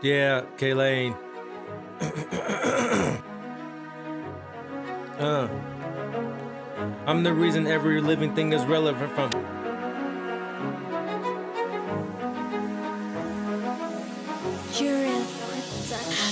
Yeah, Kaylane. uh, I'm the reason every living thing is relevant from.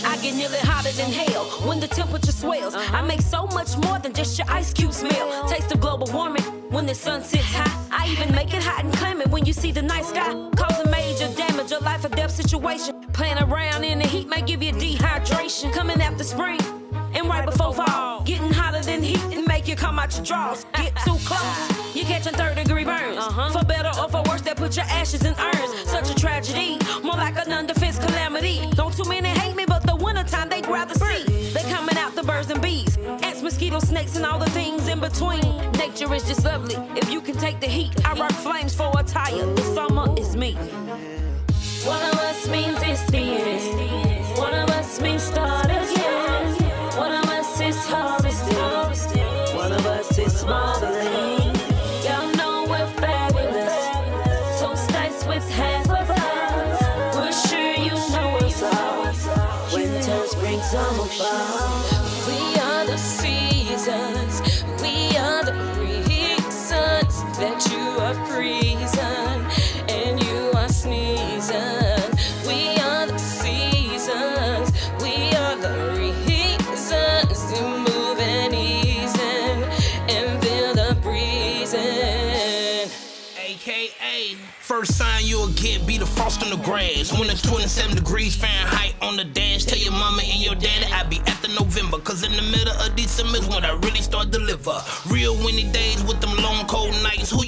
I get nearly hotter than hell when the temperature swells. I make so much more than just your ice cube smell. Taste of global warming when the sun sits high. I even make it hot and claim it when you see the night sky. Causing major damage, a life or death situation. Playing around in the heat may give you dehydration. Coming after spring and right before fall. Getting hotter than heat and make you come out your drawers. Get too close, you're catching third degree burns. Uh-huh. For better or for worse, that put your ashes in urns. Such a tragedy, more like an undefense calamity. Don't too many hate me, but the wintertime they'd rather see. They coming out the birds and bees, ants, mosquitoes, snakes, and all the things in between. Nature is just lovely if you can take the heat. I rock flames for a tire. The summer is me. One of us means We are the seasons. We are the reasons that you are freezing First sign you'll get be the frost on the grass. When it's 27 degrees Fahrenheit on the dash, tell your mama and your daddy I be after November. Cause in the middle of December is when I really start deliver. Real windy days with them long cold nights. Who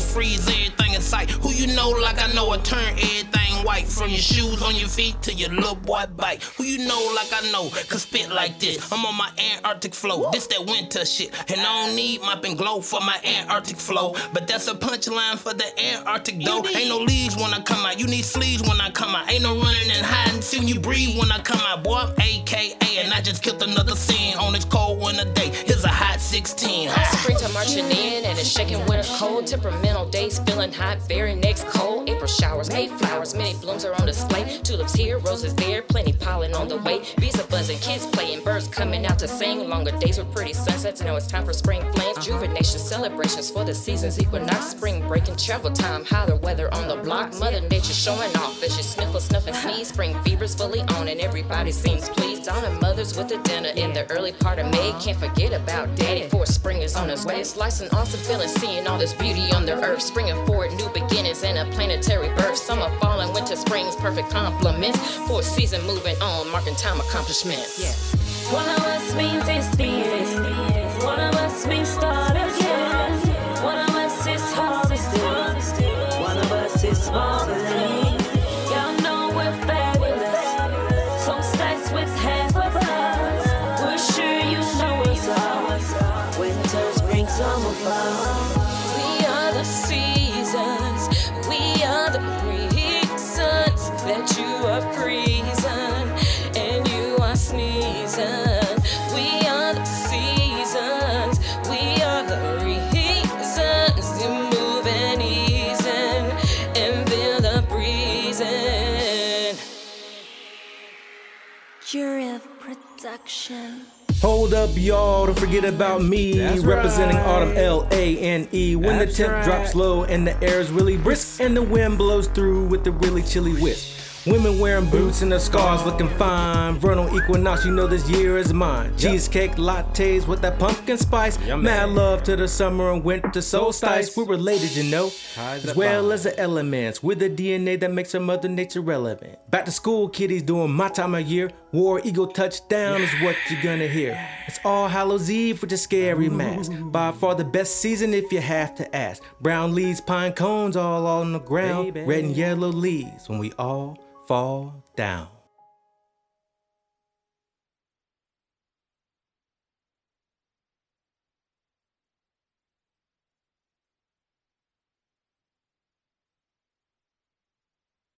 you know like I know I freeze everything in sight. Who you know like I know I turn everything white. From your shoes on your feet to your little boy bike. Who you know like I know can spit like this. I'm on my Antarctic flow. This that winter shit. And I don't need mop and glow for my Antarctic flow. But that's a punchline for the Antarctic though. Ain't no leaves when I come out. You need sleeves when I come out. Ain't no running and hiding. Soon you breathe when I come out. Boy, I'm AKA. And I just killed another scene on this cold 16. Springtime marching in and it's shaking winter's cold. Temperamental days feeling hot, very next cold. April showers, May flowers, many blooms are on display. Tulips here, roses there, plenty pollen on the way. Bees are buzzing, kids playing, birds coming out to sing. Longer days with pretty sunsets. Now it's time for spring flames. Uh-huh. Juvenation celebrations for the season's equinox. Spring breaking travel time, hotter weather on the block. Mother Nature showing off as you sniffle, snuff, and sneeze. Spring fever's fully on and everybody seems pleased. On and mothers with a dinner in the early part of May. Can't forget about daddy for spring is on his way. Slicing awesome feeling, seeing all this beauty on the earth. Springing forward, new beginnings and a planetary birth. Summer, fall, and winter, spring's perfect compliments. For season moving on, marking time accomplishments. Yeah. One of us means it's the end. We are the seasons. We are the reasons that you are freezing and you are sneezing. We are the seasons. We are the reasons move and easing and feel the breezing. Jurrivh Production. Hold up, y'all, don't forget about me. That's representing right. autumn L A N E. When That's the temp right. drops low and the air is really brisk, and the wind blows through with the really chilly wisp. Women wearing boots and their scars looking fine. Vernal equinox, you know this year is mine. Cheesecake lattes with that pumpkin spice. Mad love to the summer and winter solstice. Solstice. We're related, you know, as well as the elements with the DNA that makes our mother nature relevant. Back to school, kiddies doing my time of year. War Eagle touchdown is what you're gonna hear. It's All Hallows Eve with the scary mask. By far the best season if you have to ask. Brown leaves, pine cones all on the ground. Baby. Red and yellow leaves when we all fall down.